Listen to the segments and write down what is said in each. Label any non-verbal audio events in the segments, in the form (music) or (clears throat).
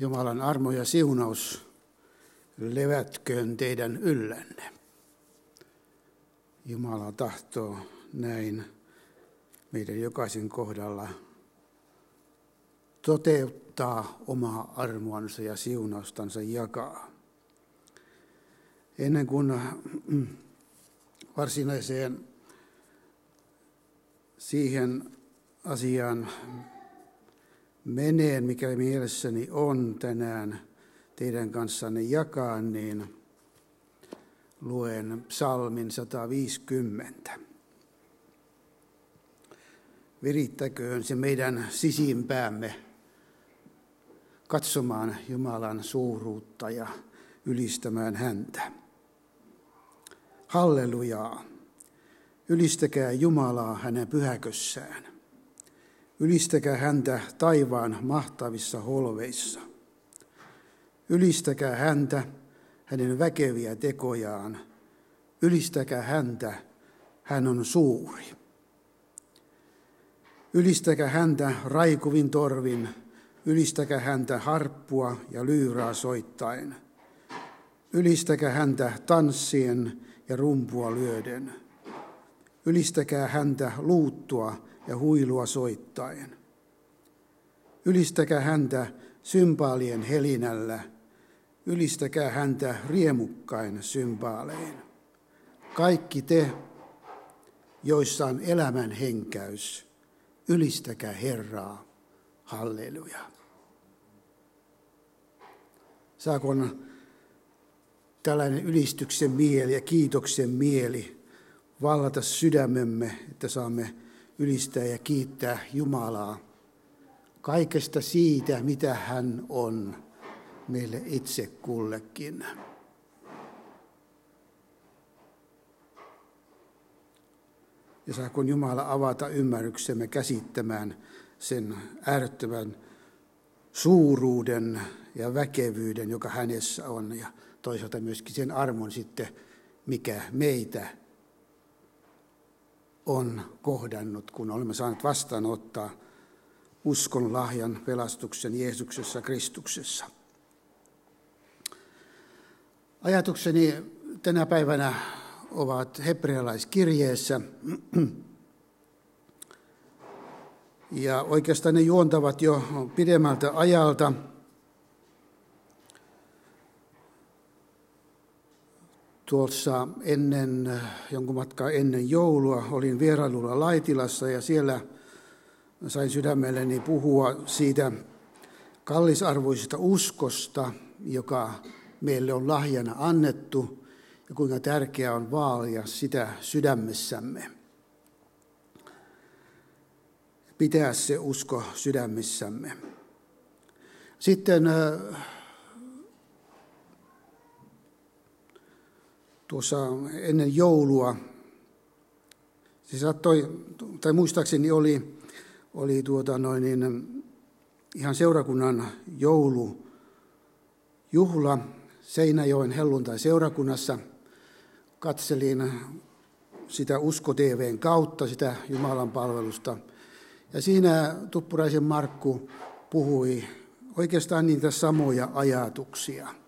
Jumalan armo ja siunaus levätköön teidän yllänne. Jumala tahtoo näin meidän jokaisen kohdalla toteuttaa omaa armoansa ja siunaustansa jakaa. Ennen kuin varsinaiseen siihen asiaan meneen, mikä mielessäni on tänään teidän kanssanne jakaa, niin luen psalmin 150. Virittäköön se meidän sisimpäämme katsomaan Jumalan suuruutta ja ylistämään häntä. Hallelujaa! Ylistäkää Jumalaa hänen pyhäkössään. Ylistäkää häntä taivaan mahtavissa holveissa. Ylistäkää häntä hänen väkeviä tekojaan. Ylistäkää häntä, hän on suuri. Ylistäkää häntä raikuvin torvin, ylistäkää häntä harppua ja lyyraa soittaen. Ylistäkää häntä tanssien ja rumpua lyöden. Ylistäkää häntä luuttua ja huilua soittaen. Ylistäkää häntä sympaalien helinällä, ylistäkää häntä riemukkain sympaalein. Kaikki te, joissa on elämän henkäys, ylistäkää Herraa. Halleluja. Saakon tällainen ylistyksen mieli ja kiitoksen mieli vallata sydämemme, että saamme ylistää ja kiittää Jumalaa kaikesta siitä, mitä hän on meille itse kullekin. Ja saakon Jumala avata ymmärryksemme käsittämään sen äärettömän suuruuden ja väkevyyden, joka hänessä on, ja toisaalta myöskin sen armon sitten, mikä meitä on kohdannut, kun olemme saaneet vastaanottaa uskon lahjan pelastuksen Jeesuksessa Kristuksessa. Ajatukseni tänä päivänä ovat hebrealaiskirjeessä. Ja oikeastaan ne juontavat jo pidemmältä ajalta – tuossa ennen, jonkun matkaa ennen joulua olin vierailulla Laitilassa ja siellä sain sydämelleni puhua siitä kallisarvoisesta uskosta, joka meille on lahjana annettu ja kuinka tärkeää on vaalia sitä sydämessämme. Pitää se usko sydämissämme. Sitten tuossa ennen joulua. Se saattoi, tai muistaakseni oli, oli tuota noin niin, ihan seurakunnan joulujuhla Seinäjoen helluntai seurakunnassa. Katselin sitä Usko TVn kautta, sitä Jumalan palvelusta. Ja siinä Tuppuraisen Markku puhui oikeastaan niitä samoja ajatuksia –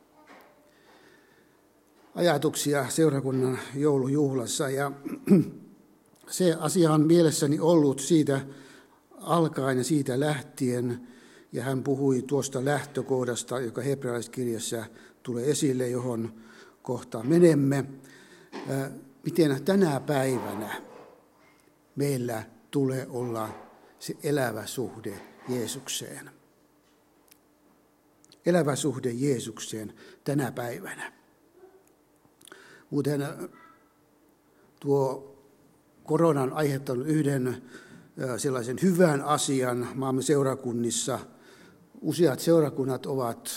ajatuksia seurakunnan joulujuhlassa. Ja (clears throat) se asia on mielessäni ollut siitä alkaen ja siitä lähtien, ja hän puhui tuosta lähtökohdasta, joka hebrealaiskirjassa tulee esille, johon kohtaan menemme. Miten tänä päivänä meillä tulee olla se elävä suhde Jeesukseen. Elävä suhde Jeesukseen tänä päivänä. Muuten tuo koronan aiheuttanut yhden sellaisen hyvän asian maamme seurakunnissa. Useat seurakunnat ovat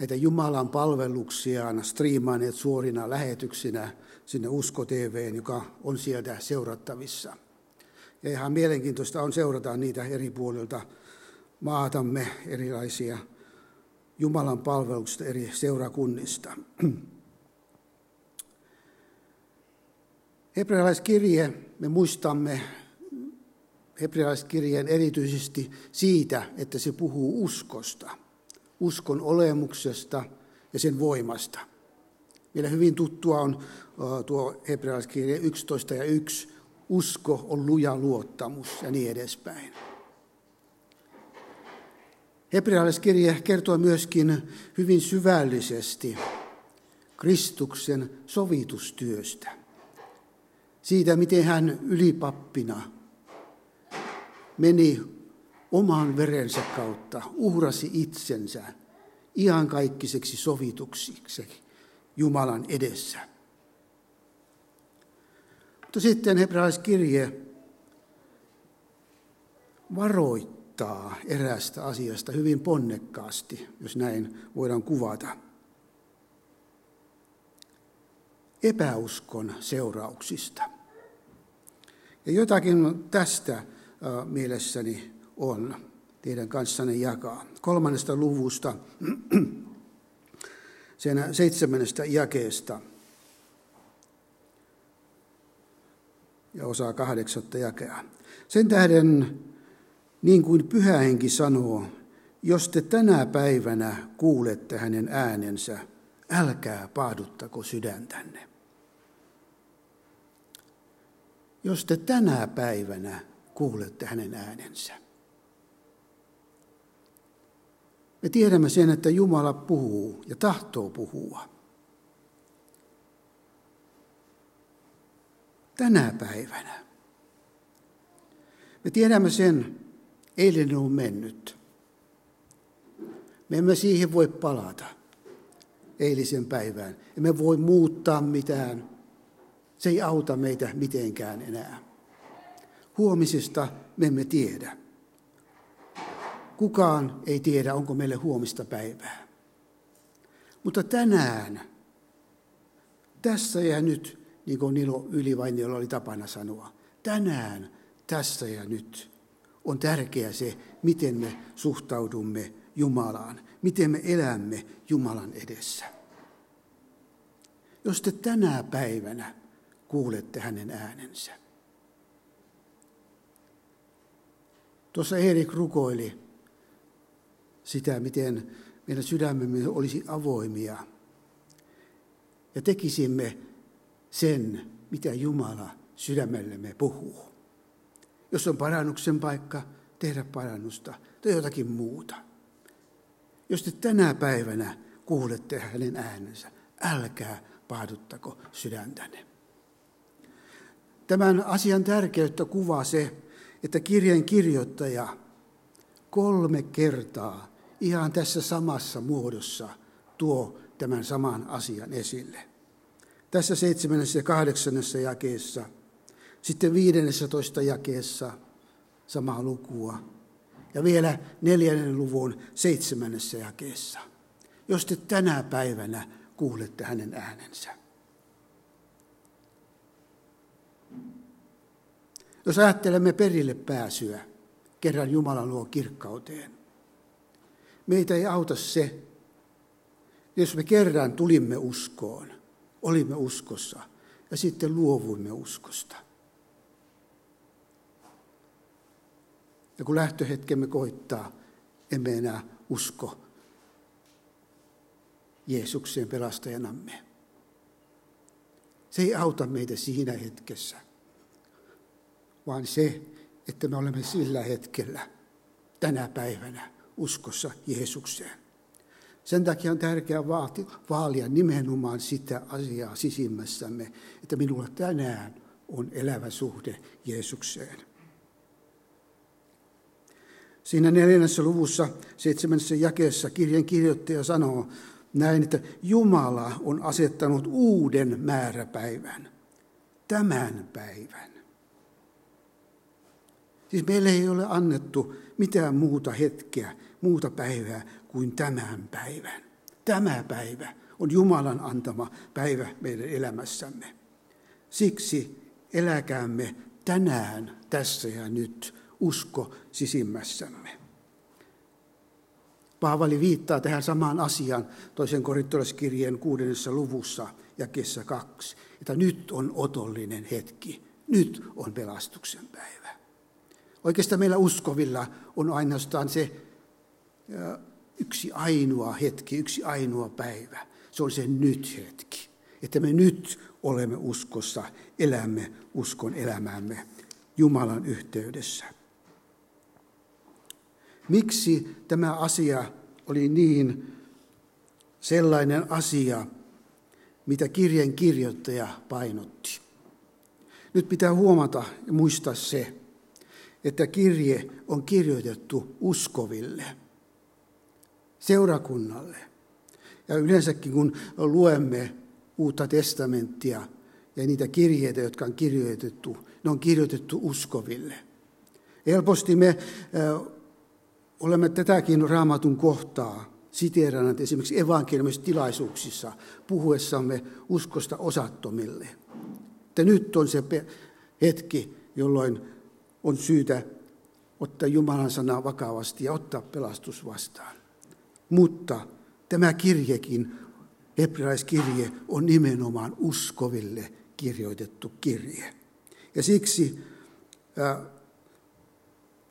näitä Jumalan palveluksiaan striimaaneet suorina lähetyksinä sinne Usko TV:n, joka on sieltä seurattavissa. Ja ihan mielenkiintoista on seurata niitä eri puolilta maatamme erilaisia Jumalan palveluksesta eri seurakunnista. Hebrealaiskirje, me muistamme hebrealaiskirjeen erityisesti siitä, että se puhuu uskosta, uskon olemuksesta ja sen voimasta. Meillä hyvin tuttua on tuo hebrealaiskirje 11 ja 1, usko on luja luottamus ja niin edespäin. Hebrealaiskirje kertoo myöskin hyvin syvällisesti Kristuksen sovitustyöstä. Siitä, miten hän ylipappina meni oman verensä kautta, uhrasi itsensä kaikkiseksi sovituksiksi Jumalan edessä. Mutta sitten hebrealaiskirje varoittaa eräästä asiasta hyvin ponnekkaasti, jos näin voidaan kuvata. Epäuskon seurauksista. Ja jotakin tästä mielessäni on teidän kanssanne jakaa. Kolmannesta luvusta, (clears throat) sen seitsemännestä jakeesta ja osaa kahdeksatta jakea. Sen tähden, niin kuin pyhähenki sanoo, jos te tänä päivänä kuulette hänen äänensä, älkää paaduttako sydäntänne. Jos te tänä päivänä kuulette hänen äänensä. Me tiedämme sen, että Jumala puhuu ja tahtoo puhua. Tänä päivänä. Me tiedämme sen, eilen on mennyt. Me emme siihen voi palata eilisen päivään. Emme voi muuttaa mitään. Se ei auta meitä mitenkään enää. Huomisesta me emme tiedä. Kukaan ei tiedä, onko meille huomista päivää. Mutta tänään, tässä ja nyt, niin kuin Nilo Ylivainiolla oli tapana sanoa, tänään, tässä ja nyt on tärkeää se, miten me suhtaudumme Jumalaan, miten me elämme Jumalan edessä. Jos te tänä päivänä kuulette hänen äänensä. Tuossa Erik rukoili sitä, miten meidän sydämemme olisi avoimia ja tekisimme sen, mitä Jumala sydämellemme puhuu. Jos on parannuksen paikka, tehdä parannusta tai jotakin muuta. Jos te tänä päivänä kuulette hänen äänensä, älkää paaduttako sydäntänne. Tämän asian tärkeyttä kuvaa se, että kirjan kirjoittaja kolme kertaa ihan tässä samassa muodossa tuo tämän saman asian esille. Tässä seitsemännessä ja kahdeksannessa jakeessa, sitten viidennessä jakeessa samaa lukua ja vielä neljännen luvun seitsemännessä jakeessa. Jos te tänä päivänä kuulette hänen äänensä. Jos ajattelemme perille pääsyä, kerran Jumala luo kirkkauteen, Meitä ei auta se, jos me kerran tulimme uskoon, olimme uskossa ja sitten luovuimme uskosta. Ja kun lähtöhetkemme koittaa, emme enää usko Jeesukseen pelastajanamme. Se ei auta meitä siinä hetkessä, vaan se, että me olemme sillä hetkellä, tänä päivänä, uskossa Jeesukseen. Sen takia on tärkeää vaati, vaalia nimenomaan sitä asiaa sisimmässämme, että minulla tänään on elävä suhde Jeesukseen. Siinä neljännessä luvussa, seitsemännessä jakeessa kirjan kirjoittaja sanoo näin, että Jumala on asettanut uuden määräpäivän, tämän päivän. Siis meille ei ole annettu mitään muuta hetkeä, muuta päivää kuin tämän päivän. Tämä päivä on Jumalan antama päivä meidän elämässämme. Siksi eläkäämme tänään, tässä ja nyt, usko sisimmässämme. Paavali viittaa tähän samaan asiaan toisen korintolaskirjeen kuudennessa luvussa ja kesä kaksi, että nyt on otollinen hetki, nyt on pelastuksen päivä. Oikeastaan meillä uskovilla on ainoastaan se yksi ainoa hetki, yksi ainoa päivä. Se on se nyt-hetki. Että me nyt olemme uskossa, elämme uskon elämäämme Jumalan yhteydessä. Miksi tämä asia oli niin sellainen asia, mitä kirjan kirjoittaja painotti? Nyt pitää huomata ja muistaa se, että kirje on kirjoitettu uskoville, seurakunnalle. Ja yleensäkin kun luemme uutta testamenttia ja niitä kirjeitä, jotka on kirjoitettu, ne on kirjoitettu uskoville. Helposti me olemme tätäkin raamatun kohtaa siteeranneet esimerkiksi evankeliumisissa tilaisuuksissa puhuessamme uskosta osattomille. Että nyt on se hetki, jolloin on syytä ottaa Jumalan sanaa vakavasti ja ottaa pelastus vastaan. Mutta tämä kirjekin, hebrealaiskirje, on nimenomaan uskoville kirjoitettu kirje. Ja siksi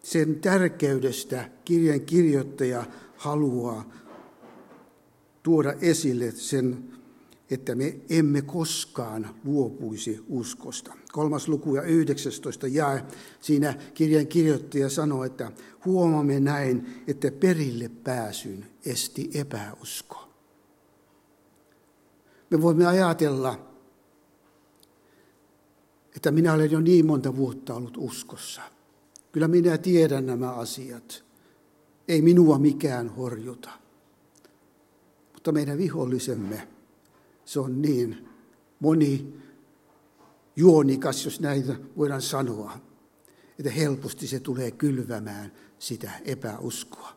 sen tärkeydestä kirjan kirjoittaja haluaa tuoda esille sen että me emme koskaan luopuisi uskosta. Kolmas luku ja 19 jae. Siinä kirjan kirjoittaja sanoo, että huomaamme näin, että perille pääsyn esti epäusko. Me voimme ajatella, että minä olen jo niin monta vuotta ollut uskossa. Kyllä minä tiedän nämä asiat. Ei minua mikään horjuta. Mutta meidän vihollisemme, se on niin moni juonikas, jos näin voidaan sanoa, että helposti se tulee kylvämään sitä epäuskoa.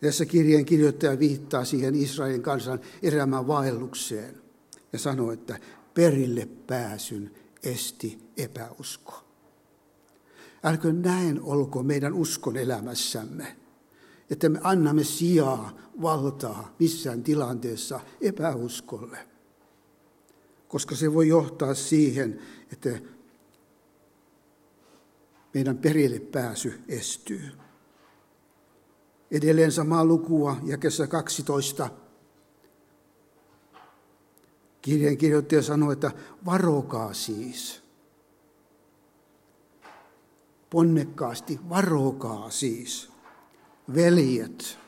Ja tässä kirjeen kirjoittaja viittaa siihen Israelin kansan elämän vaellukseen ja sanoo, että perille pääsyn esti epäusko. Älkö näin olko meidän uskon elämässämme, että me annamme sijaa, valtaa missään tilanteessa epäuskolle – koska se voi johtaa siihen, että meidän perille pääsy estyy. Edelleen samaa lukua ja kesä 12. Kirjan kirjoittaja sanoi, että varokaa siis. Ponnekkaasti varokaa siis, veljet,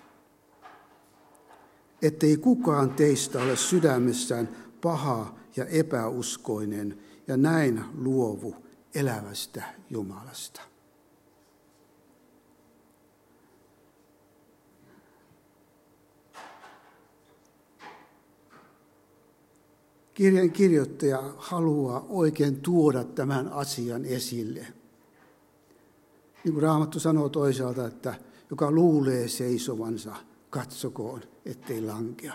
ettei kukaan teistä ole sydämessään paha ja epäuskoinen ja näin luovu elävästä Jumalasta. Kirjan kirjoittaja haluaa oikein tuoda tämän asian esille. Niin kuin Raamattu sanoo toisaalta, että joka luulee seisovansa, katsokoon, ettei lankea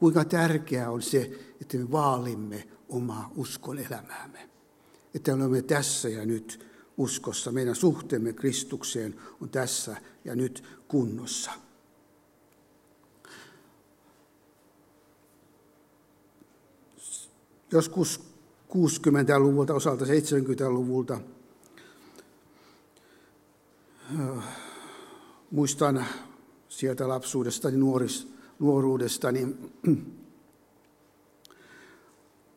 kuinka tärkeää on se, että me vaalimme omaa uskon elämäämme. Että olemme tässä ja nyt uskossa. Meidän suhteemme Kristukseen on tässä ja nyt kunnossa. Joskus 60-luvulta, osalta 70-luvulta, muistan sieltä lapsuudestani nuoris, nuoruudestani, (clears throat)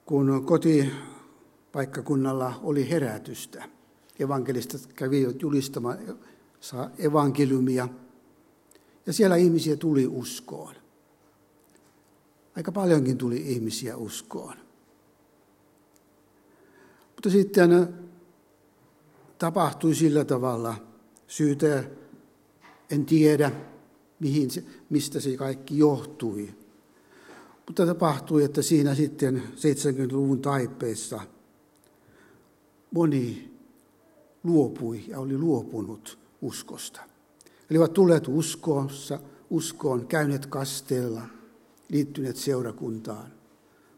kun kotipaikkakunnalla oli herätystä. Evankelista kävi julistamaan evankeliumia ja siellä ihmisiä tuli uskoon. Aika paljonkin tuli ihmisiä uskoon. Mutta sitten tapahtui sillä tavalla, syytä en tiedä, mihin se, mistä se kaikki johtui. Mutta tapahtui, että siinä sitten 70-luvun taippeessa moni luopui ja oli luopunut uskosta. Eli ovat tulleet uskoonsa, uskoon, käyneet kasteella, liittyneet seurakuntaan.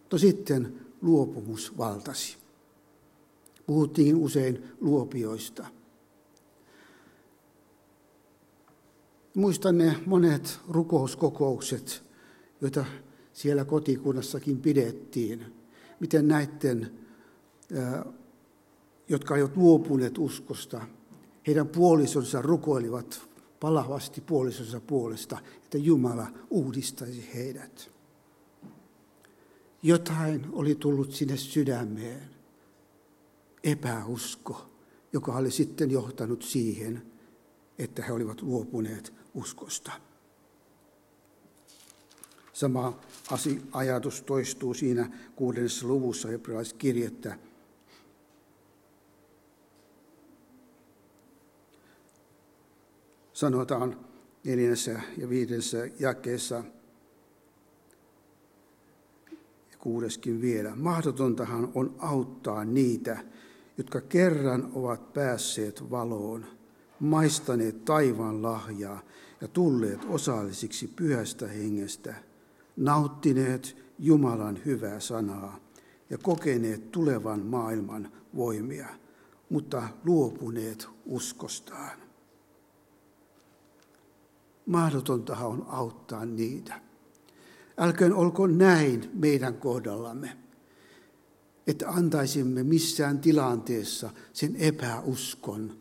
Mutta sitten luopumus valtasi. Puhuttiin usein luopioista. Muistan ne monet rukouskokoukset, joita siellä kotikunnassakin pidettiin. Miten näiden, jotka olivat luopuneet uskosta, heidän puolisonsa rukoilivat palavasti puolisonsa puolesta, että Jumala uudistaisi heidät. Jotain oli tullut sinne sydämeen, epäusko, joka oli sitten johtanut siihen, että he olivat luopuneet uskosta. Sama ajatus toistuu siinä kuudennessa luvussa hebrealaiskirjettä. Sanotaan neljännessä ja viidennessä jakeessa ja kuudeskin vielä. Mahdotontahan on auttaa niitä, jotka kerran ovat päässeet valoon, maistaneet taivaan lahjaa ja tulleet osallisiksi pyhästä hengestä – nauttineet Jumalan hyvää sanaa ja kokeneet tulevan maailman voimia, mutta luopuneet uskostaan. Mahdotontahan on auttaa niitä. Älköön olko näin meidän kohdallamme, että antaisimme missään tilanteessa sen epäuskon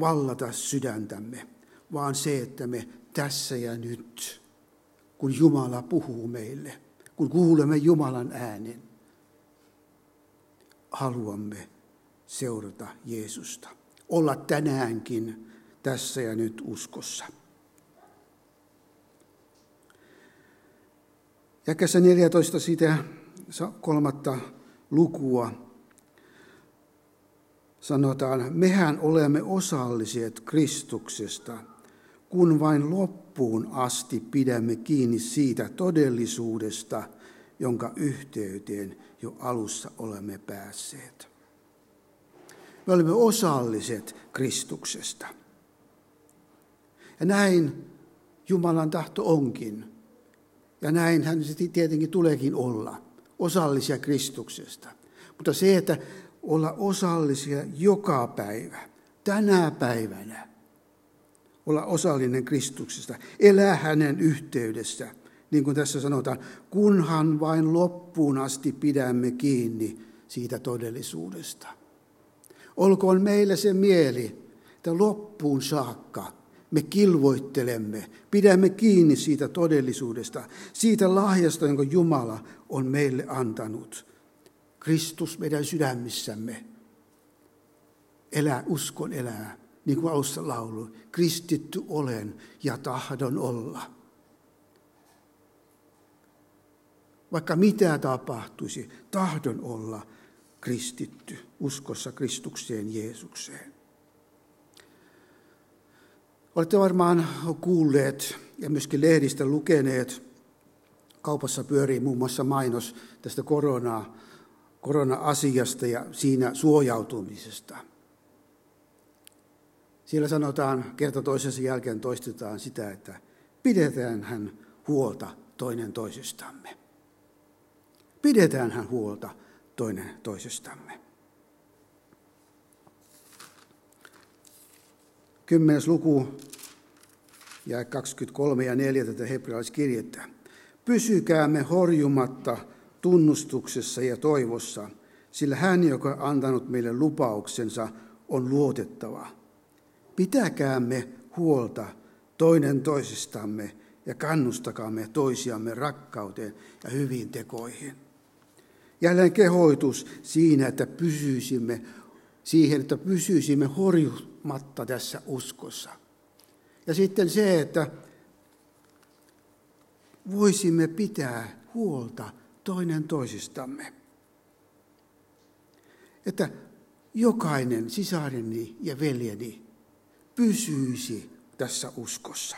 vallata sydäntämme, vaan se, että me tässä ja nyt kun Jumala puhuu meille, kun kuulemme Jumalan äänen. Haluamme seurata Jeesusta, olla tänäänkin tässä ja nyt uskossa. Jakässä 14 sitä kolmatta lukua sanotaan, mehän olemme osalliset Kristuksesta – kun vain loppuun asti pidämme kiinni siitä todellisuudesta, jonka yhteyteen jo alussa olemme päässeet. Me olemme osalliset Kristuksesta. Ja näin Jumalan tahto onkin. Ja näin hän tietenkin tuleekin olla, osallisia Kristuksesta. Mutta se, että olla osallisia joka päivä, tänä päivänä, olla osallinen Kristuksesta, elää hänen yhteydessä, niin kuin tässä sanotaan, kunhan vain loppuun asti pidämme kiinni siitä todellisuudesta. Olkoon meille se mieli, että loppuun saakka me kilvoittelemme, pidämme kiinni siitä todellisuudesta, siitä lahjasta, jonka Jumala on meille antanut. Kristus meidän sydämissämme elää uskon elää niin kuin alussa laulu, kristitty olen ja tahdon olla. Vaikka mitä tapahtuisi, tahdon olla kristitty, uskossa Kristukseen Jeesukseen. Olette varmaan kuulleet ja myöskin lehdistä lukeneet, kaupassa pyörii muun muassa mainos tästä korona, korona-asiasta ja siinä suojautumisesta – siellä sanotaan, kerta toisensa jälkeen toistetaan sitä, että pidetään hän huolta toinen toisestamme. Pidetään hän huolta toinen toisestamme. Kymmenes luku ja 23 ja 4 tätä hebrealaiskirjettä. Pysykäämme horjumatta tunnustuksessa ja toivossa, sillä hän, joka on antanut meille lupauksensa, on luotettava – Pitäkäämme huolta toinen toisistamme ja kannustakaamme toisiamme rakkauteen ja hyviin tekoihin. Jälleen kehoitus siinä, että pysyisimme siihen, että pysyisimme horjumatta tässä uskossa. Ja sitten se, että voisimme pitää huolta toinen toisistamme. Että jokainen sisareni ja veljeni pysyisi tässä uskossa.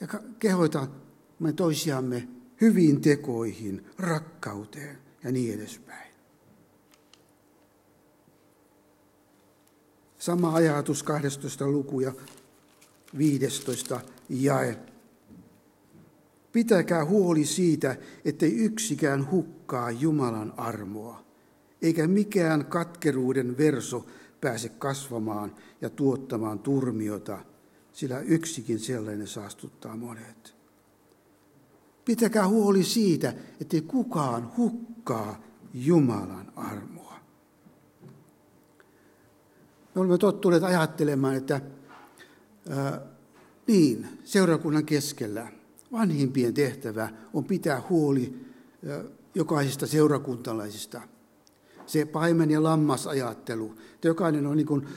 Ja me toisiamme hyviin tekoihin, rakkauteen ja niin edespäin. Sama ajatus 12. luku ja 15 jae. Pitäkää huoli siitä, ettei yksikään hukkaa Jumalan armoa eikä mikään katkeruuden verso pääse kasvamaan ja tuottamaan turmiota, sillä yksikin sellainen saastuttaa monet. Pitäkää huoli siitä, ettei kukaan hukkaa Jumalan armoa. Me olemme tottuneet ajattelemaan, että ää, niin, seurakunnan keskellä vanhimpien tehtävä on pitää huoli ää, jokaisesta seurakuntalaisista. Se paimen- ja lammasajattelu. Että jokainen on niin kuin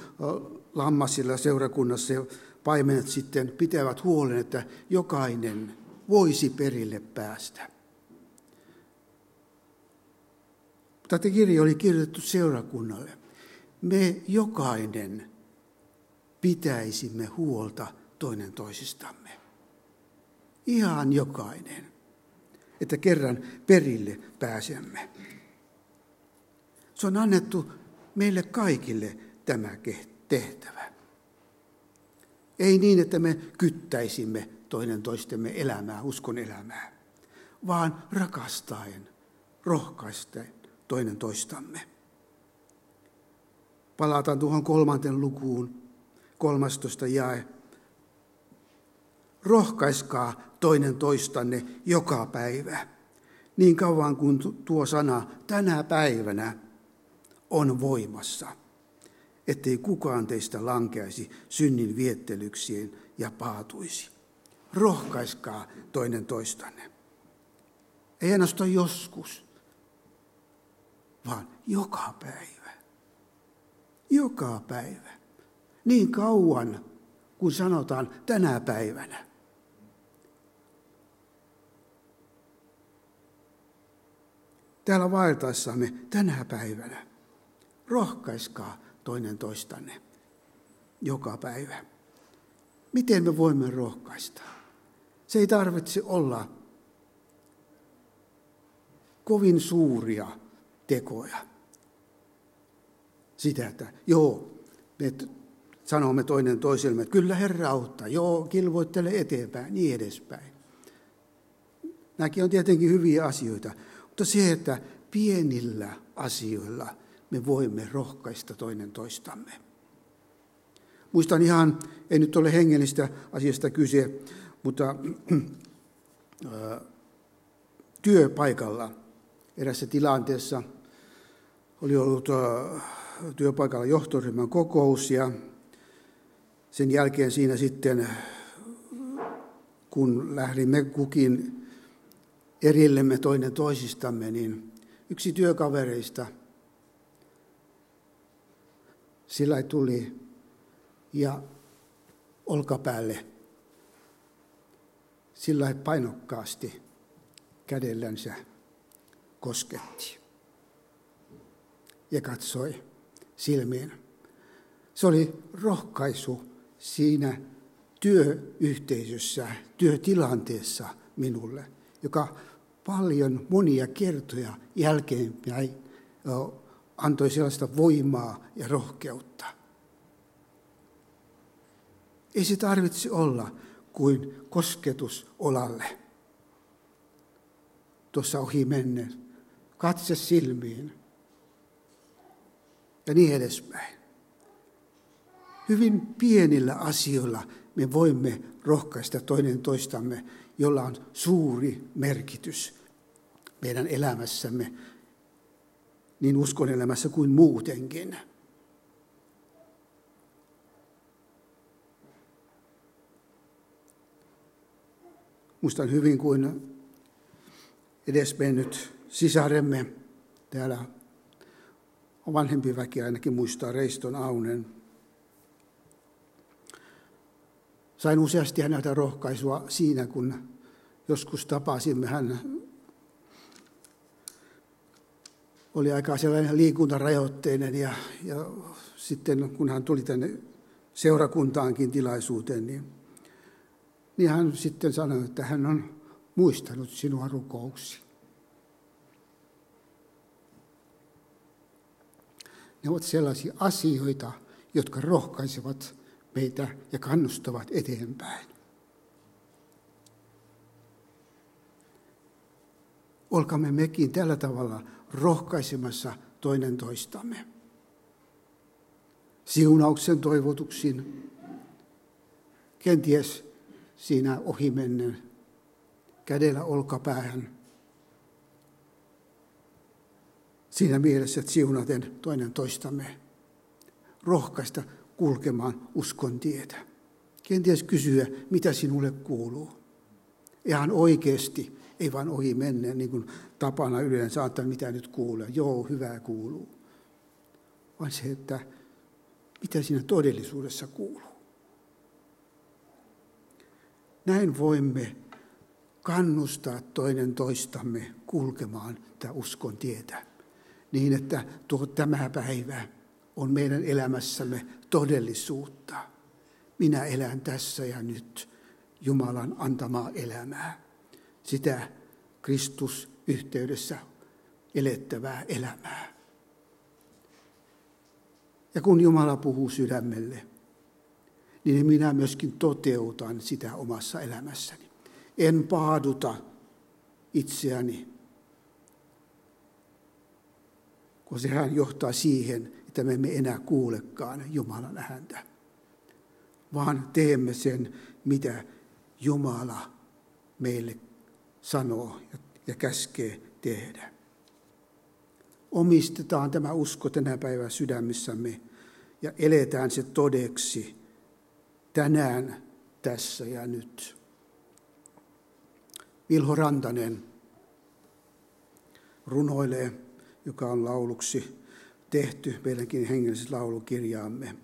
seurakunnassa ja paimenet sitten pitävät huolen, että jokainen voisi perille päästä. Tätä kirja oli kirjoitettu seurakunnalle. Me jokainen pitäisimme huolta toinen toisistamme. Ihan jokainen, että kerran perille pääsemme. Se on annettu meille kaikille tämä tehtävä. Ei niin, että me kyttäisimme toinen toistemme elämää, uskon elämää, vaan rakastaen, rohkaisten toinen toistamme. Palataan tuohon kolmanten lukuun, 13 jae. Rohkaiskaa toinen toistanne joka päivä, niin kauan kuin tuo sana tänä päivänä on voimassa, ettei kukaan teistä lankeaisi synnin viettelyksien ja paatuisi. Rohkaiskaa toinen toistanne. Ei ainoastaan joskus, vaan joka päivä. Joka päivä. Niin kauan, kun sanotaan tänä päivänä. Täällä vaeltaessamme tänä päivänä. Rohkaiskaa toinen toistanne joka päivä. Miten me voimme rohkaista? Se ei tarvitse olla kovin suuria tekoja. Sitä, että joo, me sanomme toinen toiselle, että kyllä Herra auttaa, joo, kilvoittele eteenpäin, niin edespäin. Nämäkin on tietenkin hyviä asioita, mutta se, että pienillä asioilla me voimme rohkaista toinen toistamme. Muistan ihan, ei nyt ole hengellistä asiasta kyse, mutta äh, työpaikalla erässä tilanteessa oli ollut äh, työpaikalla johtoryhmän kokous ja sen jälkeen siinä sitten, kun lähdimme kukin erillemme toinen toisistamme, niin yksi työkavereista sillä tuli. Ja olkapäälle sillä painokkaasti kädellänsä kosketti. Ja katsoi silmiin. Se oli rohkaisu siinä työyhteisössä, työtilanteessa minulle, joka paljon monia kertoja jälkeenpäin antoi sellaista voimaa ja rohkeutta. Ei se tarvitse olla kuin kosketus olalle. Tuossa ohi menneen, katse silmiin ja niin edespäin. Hyvin pienillä asioilla me voimme rohkaista toinen toistamme, jolla on suuri merkitys meidän elämässämme, niin uskon elämässä kuin muutenkin. Muistan hyvin, kuin edesmennyt sisaremme täällä vanhempi väki ainakin muistaa Reiston Aunen. Sain useasti häneltä rohkaisua siinä, kun joskus tapasimme. Hän oli aika sellainen liikuntarajoitteinen ja, ja sitten kun hän tuli tänne seurakuntaankin tilaisuuteen, niin, niin hän sitten sanoi, että hän on muistanut sinua rukouksi. Ne ovat sellaisia asioita, jotka rohkaisevat meitä ja kannustavat eteenpäin. Olkaamme mekin tällä tavalla rohkaisemassa toinen toistamme. Siunauksen toivotuksin, kenties siinä ohimennen kädellä olkapäähän. siinä mielessä, että siunaten toinen toistamme, rohkaista kulkemaan uskon tietä. Kenties kysyä, mitä sinulle kuuluu. Ihan oikeasti, ei vaan ohi mennä, niin kuin tapana yleensä antaa, mitä nyt kuulee. Joo, hyvää kuuluu. Vaan se, että mitä siinä todellisuudessa kuuluu. Näin voimme kannustaa toinen toistamme kulkemaan tätä uskon tietä. Niin, että tuo tämä päivä on meidän elämässämme todellisuutta. Minä elän tässä ja nyt Jumalan antamaa elämää. Sitä Kristus yhteydessä elettävää elämää. Ja kun Jumala puhuu sydämelle, niin minä myöskin toteutan sitä omassa elämässäni. En paaduta itseäni, kun sehän johtaa siihen, että me emme enää kuulekaan Jumalan ääntä, vaan teemme sen, mitä Jumala meille sanoo ja käskee tehdä. Omistetaan tämä usko tänä päivänä sydämissämme ja eletään se todeksi tänään, tässä ja nyt. Vilho Rantanen runoilee, joka on lauluksi tehty meidänkin hengellisessä laulukirjaamme.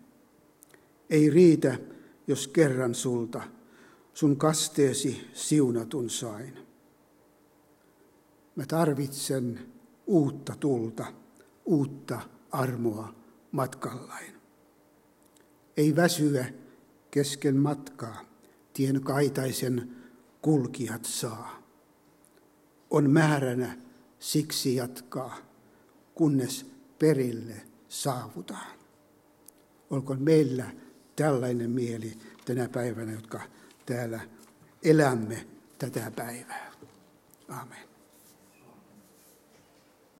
Ei riitä, jos kerran sulta sun kasteesi siunatun sain. Mä tarvitsen uutta tulta, uutta armoa matkallain. Ei väsyä kesken matkaa, tien kaitaisen kulkijat saa. On määränä siksi jatkaa, kunnes perille saavutaan. Olkoon meillä tällainen mieli tänä päivänä, jotka täällä elämme tätä päivää. Amen.